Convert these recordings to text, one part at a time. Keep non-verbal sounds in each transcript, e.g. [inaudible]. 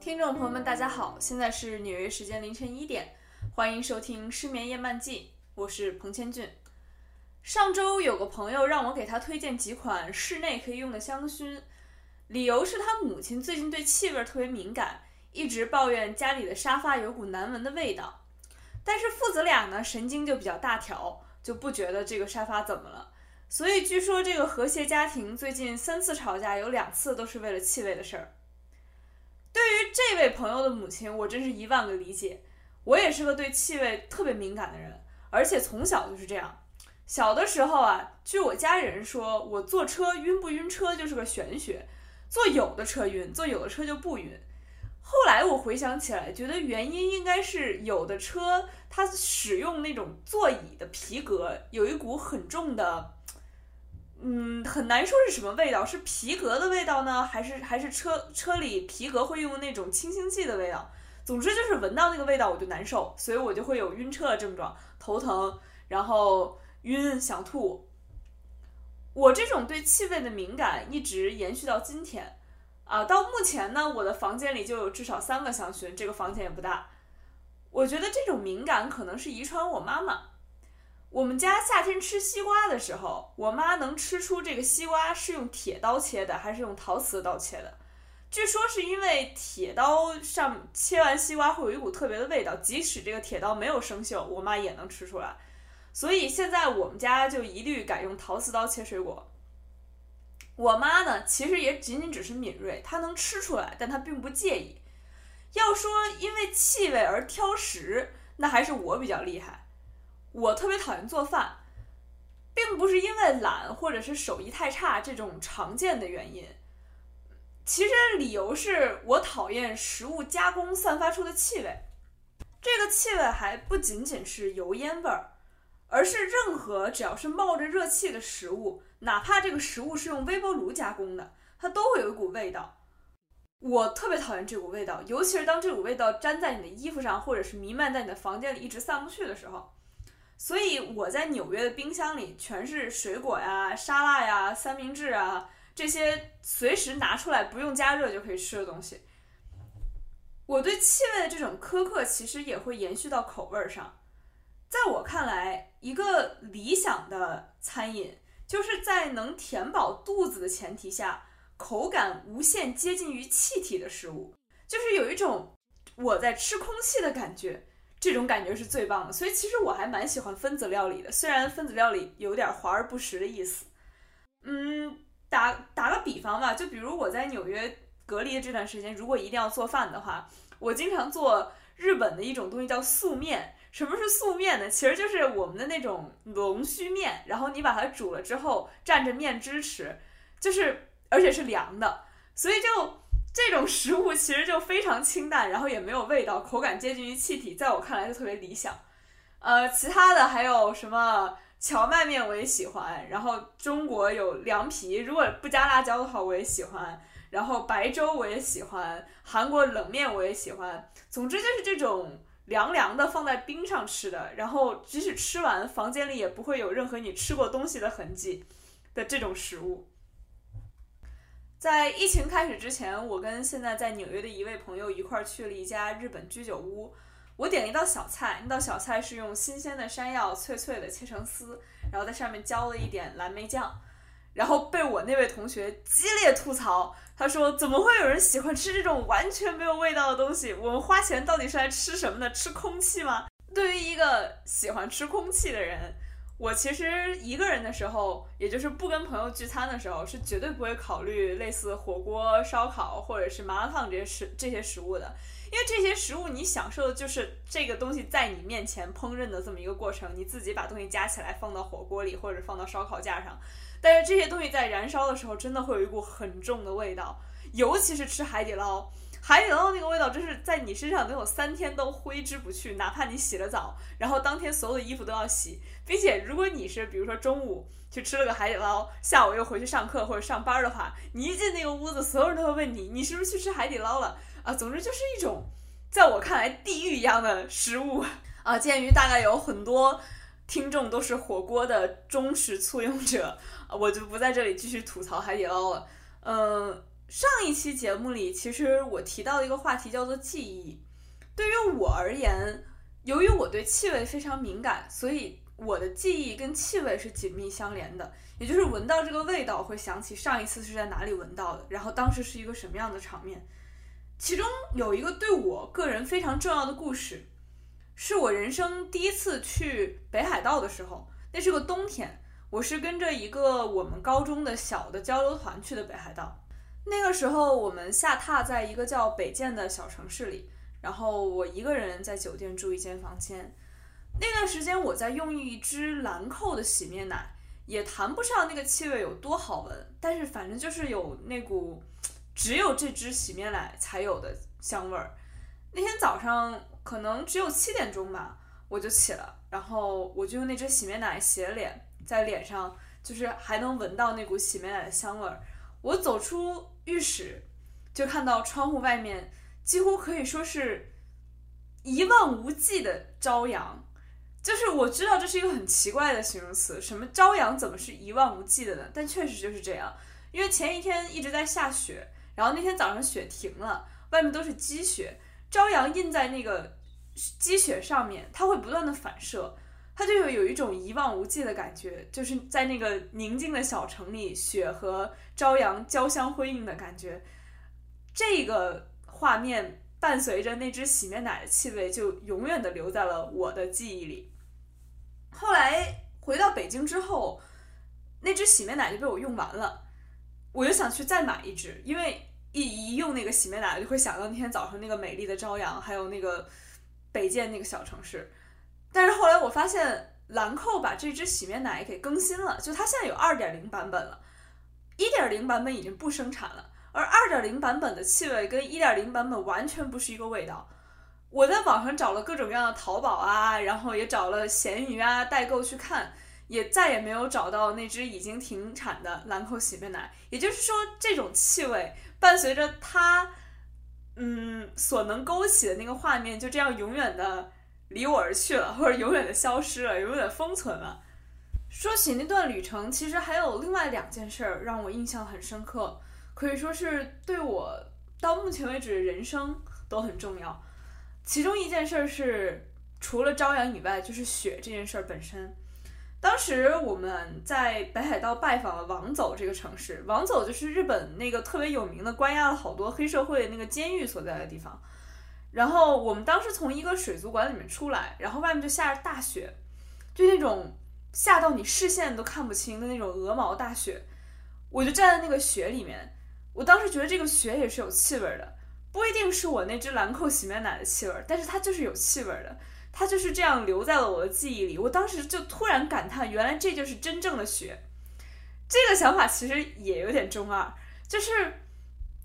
听众朋友们，大家好，现在是纽约时间凌晨一点，欢迎收听《失眠夜漫记》，我是彭千俊。上周有个朋友让我给他推荐几款室内可以用的香薰，理由是他母亲最近对气味特别敏感，一直抱怨家里的沙发有股难闻的味道。但是父子俩呢，神经就比较大条，就不觉得这个沙发怎么了。所以据说这个和谐家庭最近三次吵架，有两次都是为了气味的事儿。对于这位朋友的母亲，我真是一万个理解。我也是个对气味特别敏感的人，而且从小就是这样。小的时候啊，据我家里人说，我坐车晕不晕车就是个玄学，坐有的车晕，坐有的车就不晕。后来我回想起来，觉得原因应该是有的车它使用那种座椅的皮革有一股很重的。嗯，很难说是什么味道，是皮革的味道呢，还是还是车车里皮革会用那种清新剂的味道？总之就是闻到那个味道我就难受，所以我就会有晕车的症状，头疼，然后晕，想吐。我这种对气味的敏感一直延续到今天，啊，到目前呢，我的房间里就有至少三个香薰，这个房间也不大。我觉得这种敏感可能是遗传我妈妈。我们家夏天吃西瓜的时候，我妈能吃出这个西瓜是用铁刀切的还是用陶瓷刀切的。据说是因为铁刀上切完西瓜会有一股特别的味道，即使这个铁刀没有生锈，我妈也能吃出来。所以现在我们家就一律改用陶瓷刀切水果。我妈呢，其实也仅仅只是敏锐，她能吃出来，但她并不介意。要说因为气味而挑食，那还是我比较厉害。我特别讨厌做饭，并不是因为懒或者是手艺太差这种常见的原因。其实理由是我讨厌食物加工散发出的气味。这个气味还不仅仅是油烟味儿，而是任何只要是冒着热气的食物，哪怕这个食物是用微波炉加工的，它都会有一股味道。我特别讨厌这股味道，尤其是当这股味道粘在你的衣服上，或者是弥漫在你的房间里一直散不去的时候。所以我在纽约的冰箱里全是水果呀、沙拉呀、三明治啊这些随时拿出来不用加热就可以吃的东西。我对气味的这种苛刻其实也会延续到口味上。在我看来，一个理想的餐饮就是在能填饱肚子的前提下，口感无限接近于气体的食物，就是有一种我在吃空气的感觉。这种感觉是最棒的，所以其实我还蛮喜欢分子料理的，虽然分子料理有点华而不实的意思。嗯，打打个比方吧，就比如我在纽约隔离的这段时间，如果一定要做饭的话，我经常做日本的一种东西叫素面。什么是素面呢？其实就是我们的那种龙须面，然后你把它煮了之后蘸着面汁吃，就是而且是凉的，所以就。这种食物其实就非常清淡，然后也没有味道，口感接近于气体，在我看来就特别理想。呃，其他的还有什么荞麦面我也喜欢，然后中国有凉皮，如果不加辣椒的话我也喜欢，然后白粥我也喜欢，韩国冷面我也喜欢。总之就是这种凉凉的放在冰上吃的，然后即使吃完房间里也不会有任何你吃过东西的痕迹的这种食物。在疫情开始之前，我跟现在在纽约的一位朋友一块儿去了一家日本居酒屋。我点了一道小菜，那道小菜是用新鲜的山药脆脆的切成丝，然后在上面浇了一点蓝莓酱，然后被我那位同学激烈吐槽。他说：“怎么会有人喜欢吃这种完全没有味道的东西？我们花钱到底是来吃什么的？吃空气吗？”对于一个喜欢吃空气的人。我其实一个人的时候，也就是不跟朋友聚餐的时候，是绝对不会考虑类似火锅、烧烤或者是麻辣烫这些食这些食物的，因为这些食物你享受的就是这个东西在你面前烹饪的这么一个过程，你自己把东西夹起来放到火锅里或者放到烧烤架上，但是这些东西在燃烧的时候真的会有一股很重的味道，尤其是吃海底捞，海底捞那个味道，就是在你身上能有三天都挥之不去，哪怕你洗了澡，然后当天所有的衣服都要洗，并且如果你是比如说中午去吃了个海底捞，下午又回去上课或者上班的话，你一进那个屋子，所有人都会问你，你是不是去吃海底捞了啊？总之就是一种在我看来地狱一样的食物 [laughs] 啊。鉴于大概有很多听众都是火锅的忠实簇拥者，我就不在这里继续吐槽海底捞了。嗯。上一期节目里，其实我提到一个话题叫做记忆。对于我而言，由于我对气味非常敏感，所以我的记忆跟气味是紧密相连的。也就是闻到这个味道，会想起上一次是在哪里闻到的，然后当时是一个什么样的场面。其中有一个对我个人非常重要的故事，是我人生第一次去北海道的时候。那是个冬天，我是跟着一个我们高中的小的交流团去的北海道。那个时候，我们下榻在一个叫北见的小城市里，然后我一个人在酒店住一间房间。那段时间，我在用一支兰蔻的洗面奶，也谈不上那个气味有多好闻，但是反正就是有那股只有这支洗面奶才有的香味儿。那天早上可能只有七点钟吧，我就起了，然后我就用那支洗面奶洗了脸，在脸上就是还能闻到那股洗面奶的香味儿。我走出浴室，就看到窗户外面几乎可以说是一望无际的朝阳。就是我知道这是一个很奇怪的形容词，什么朝阳怎么是一望无际的呢？但确实就是这样，因为前一天一直在下雪，然后那天早上雪停了，外面都是积雪，朝阳印在那个积雪上面，它会不断的反射。它就有有一种一望无际的感觉，就是在那个宁静的小城里，雪和朝阳交相辉映的感觉。这个画面伴随着那支洗面奶的气味，就永远的留在了我的记忆里。后来回到北京之后，那支洗面奶就被我用完了，我就想去再买一支，因为一一用那个洗面奶，就会想到那天早上那个美丽的朝阳，还有那个北建那个小城市。但是后来我发现兰蔻把这支洗面奶给更新了，就它现在有二点零版本了，一点零版本已经不生产了，而二点零版本的气味跟一点零版本完全不是一个味道。我在网上找了各种各样的淘宝啊，然后也找了闲鱼啊代购去看，也再也没有找到那支已经停产的兰蔻洗面奶。也就是说，这种气味伴随着它，嗯，所能勾起的那个画面，就这样永远的。离我而去了，或者永远的消失了，永远封存了。说起那段旅程，其实还有另外两件事儿让我印象很深刻，可以说是对我到目前为止人生都很重要。其中一件事儿是，除了朝阳以外，就是雪这件事儿本身。当时我们在北海道拜访了王走这个城市，王走就是日本那个特别有名的关押了好多黑社会那个监狱所在的地方。然后我们当时从一个水族馆里面出来，然后外面就下着大雪，就那种下到你视线都看不清的那种鹅毛大雪。我就站在那个雪里面，我当时觉得这个雪也是有气味的，不一定是我那只兰蔻洗面奶的气味，但是它就是有气味的，它就是这样留在了我的记忆里。我当时就突然感叹，原来这就是真正的雪。这个想法其实也有点中二，就是。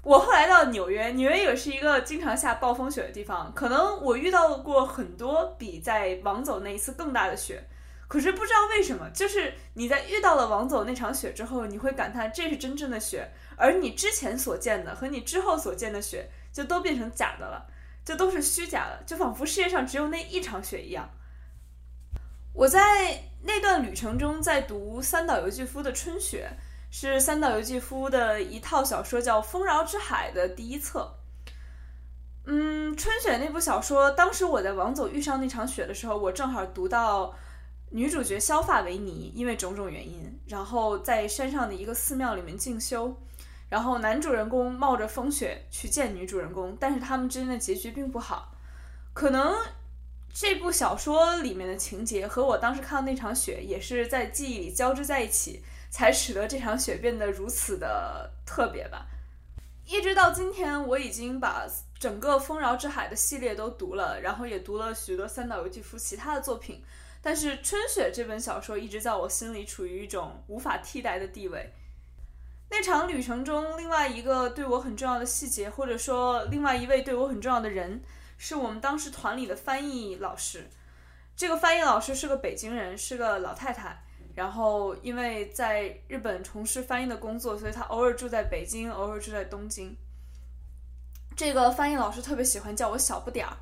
我后来到纽约，纽约也是一个经常下暴风雪的地方。可能我遇到过很多比在王走那一次更大的雪，可是不知道为什么，就是你在遇到了王走那场雪之后，你会感叹这是真正的雪，而你之前所见的和你之后所见的雪就都变成假的了，就都是虚假的，就仿佛世界上只有那一场雪一样。我在那段旅程中在读三岛由纪夫的《春雪》。是三岛由纪夫的一套小说，叫《丰饶之海》的第一册。嗯，春雪那部小说，当时我在王总遇上那场雪的时候，我正好读到女主角削发为尼，因为种种原因，然后在山上的一个寺庙里面静修，然后男主人公冒着风雪去见女主人公，但是他们之间的结局并不好。可能这部小说里面的情节和我当时看到那场雪也是在记忆里交织在一起。才使得这场雪变得如此的特别吧。一直到今天，我已经把整个《丰饶之海》的系列都读了，然后也读了许多三岛由纪夫其他的作品。但是《春雪》这本小说一直在我心里处于一种无法替代的地位。那场旅程中，另外一个对我很重要的细节，或者说另外一位对我很重要的人，是我们当时团里的翻译老师。这个翻译老师是个北京人，是个老太太。然后因为在日本从事翻译的工作，所以她偶尔住在北京，偶尔住在东京。这个翻译老师特别喜欢叫我小不点儿，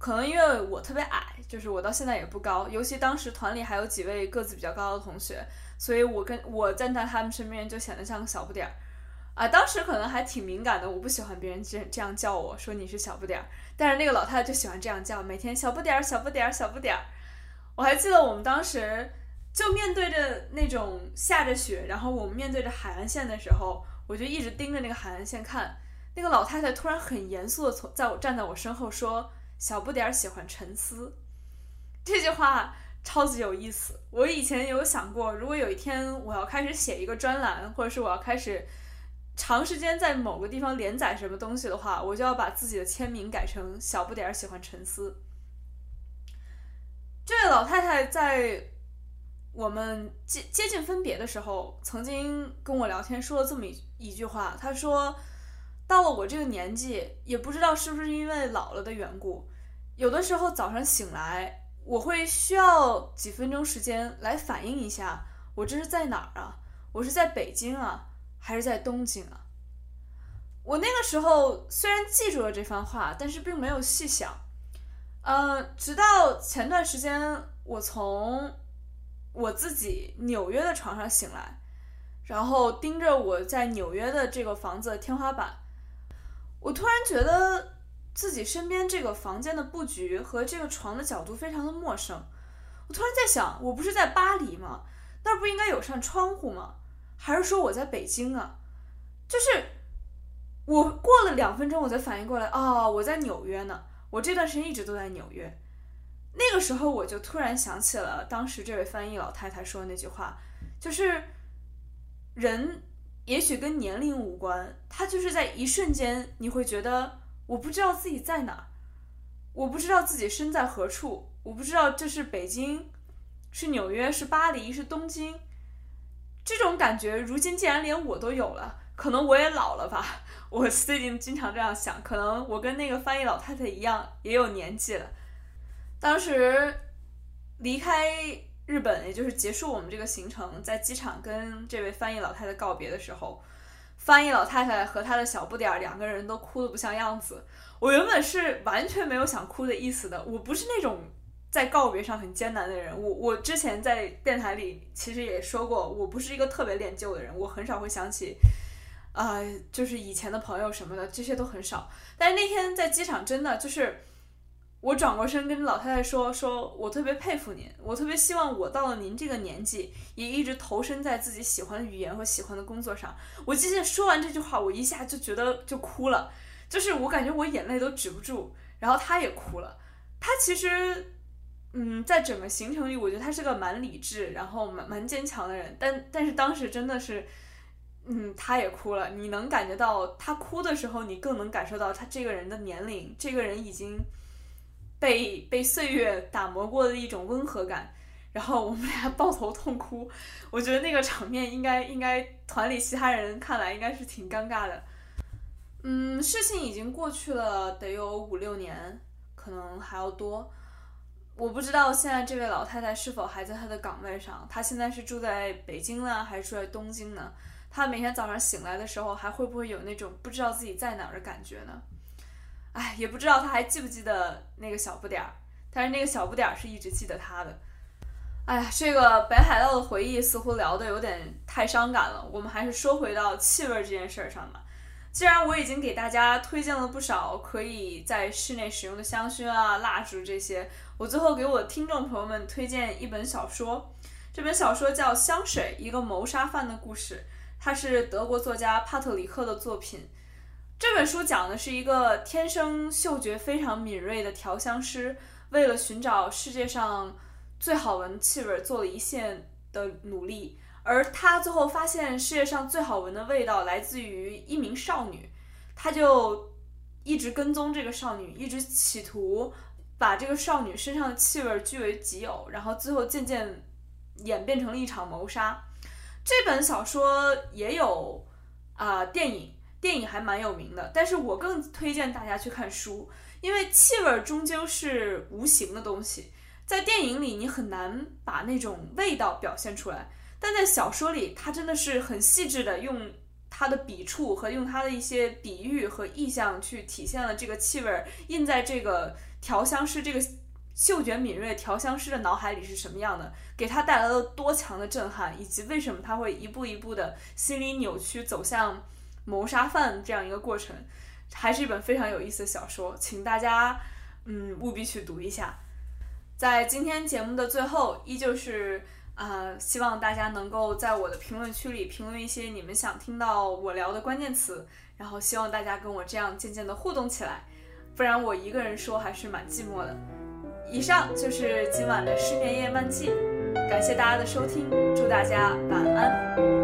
可能因为我特别矮，就是我到现在也不高，尤其当时团里还有几位个子比较高的同学。所以我跟我站在他们身边就显得像个小不点儿，啊，当时可能还挺敏感的，我不喜欢别人这这样叫我说你是小不点儿，但是那个老太太就喜欢这样叫，每天小不点儿小不点儿小不点儿。我还记得我们当时就面对着那种下着雪，然后我们面对着海岸线的时候，我就一直盯着那个海岸线看。那个老太太突然很严肃的从在我站在我身后说：“小不点儿喜欢沉思。”这句话。超级有意思！我以前有想过，如果有一天我要开始写一个专栏，或者是我要开始长时间在某个地方连载什么东西的话，我就要把自己的签名改成“小不点儿喜欢沉思”。这位老太太在我们接接近分别的时候，曾经跟我聊天说了这么一一句话，她说：“到了我这个年纪，也不知道是不是因为老了的缘故，有的时候早上醒来。”我会需要几分钟时间来反应一下，我这是在哪儿啊？我是在北京啊，还是在东京啊？我那个时候虽然记住了这番话，但是并没有细想。呃，直到前段时间，我从我自己纽约的床上醒来，然后盯着我在纽约的这个房子的天花板，我突然觉得。自己身边这个房间的布局和这个床的角度非常的陌生，我突然在想，我不是在巴黎吗？那儿不应该有扇窗户吗？还是说我在北京啊？就是我过了两分钟，我才反应过来，哦，我在纽约呢。我这段时间一直都在纽约。那个时候我就突然想起了当时这位翻译老太太说的那句话，就是人也许跟年龄无关，它就是在一瞬间你会觉得。我不知道自己在哪，我不知道自己身在何处，我不知道这是北京，是纽约，是巴黎，是东京。这种感觉，如今竟然连我都有了，可能我也老了吧？我最近经常这样想，可能我跟那个翻译老太太一样，也有年纪了。当时离开日本，也就是结束我们这个行程，在机场跟这位翻译老太太告别的时候。翻译老太太和她的小不点儿两个人都哭得不像样子。我原本是完全没有想哭的意思的。我不是那种在告别上很艰难的人。我我之前在电台里其实也说过，我不是一个特别恋旧的人。我很少会想起，啊，就是以前的朋友什么的，这些都很少。但是那天在机场，真的就是。我转过身跟老太太说：“说我特别佩服您，我特别希望我到了您这个年纪，也一直投身在自己喜欢的语言和喜欢的工作上。”我记得说完这句话，我一下就觉得就哭了，就是我感觉我眼泪都止不住。然后他也哭了。他其实，嗯，在整个行程里，我觉得他是个蛮理智，然后蛮蛮坚强的人。但但是当时真的是，嗯，他也哭了。你能感觉到他哭的时候，你更能感受到他这个人的年龄，这个人已经。被被岁月打磨过的一种温和感，然后我们俩抱头痛哭，我觉得那个场面应该应该团里其他人看来应该是挺尴尬的。嗯，事情已经过去了，得有五六年，可能还要多。我不知道现在这位老太太是否还在她的岗位上，她现在是住在北京呢，还是住在东京呢？她每天早上醒来的时候，还会不会有那种不知道自己在哪儿的感觉呢？哎，也不知道他还记不记得那个小不点儿，但是那个小不点儿是一直记得他的。哎呀，这个北海道的回忆似乎聊的有点太伤感了，我们还是说回到气味这件事儿上吧。既然我已经给大家推荐了不少可以在室内使用的香薰啊、蜡烛这些，我最后给我听众朋友们推荐一本小说。这本小说叫《香水：一个谋杀犯的故事》，它是德国作家帕特里克的作品。这本书讲的是一个天生嗅觉非常敏锐的调香师，为了寻找世界上最好闻的气味，做了一线的努力。而他最后发现世界上最好闻的味道来自于一名少女，他就一直跟踪这个少女，一直企图把这个少女身上的气味据为己有，然后最后渐渐演变成了一场谋杀。这本小说也有。啊、电影，电影还蛮有名的，但是我更推荐大家去看书，因为气味终究是无形的东西，在电影里你很难把那种味道表现出来，但在小说里，它真的是很细致的用它的笔触和用它的一些比喻和意象去体现了这个气味儿印在这个调香师这个嗅觉敏锐调香师的脑海里是什么样的，给他带来了多强的震撼，以及为什么他会一步一步的心理扭曲走向谋杀犯这样一个过程，还是一本非常有意思的小说，请大家嗯务必去读一下。在今天节目的最后，依旧是啊、希望大家能够在我的评论区里评论一些你们想听到我聊的关键词，然后希望大家跟我这样渐渐的互动起来，不然我一个人说还是蛮寂寞的。以上就是今晚的失眠夜漫记，感谢大家的收听，祝大家晚安。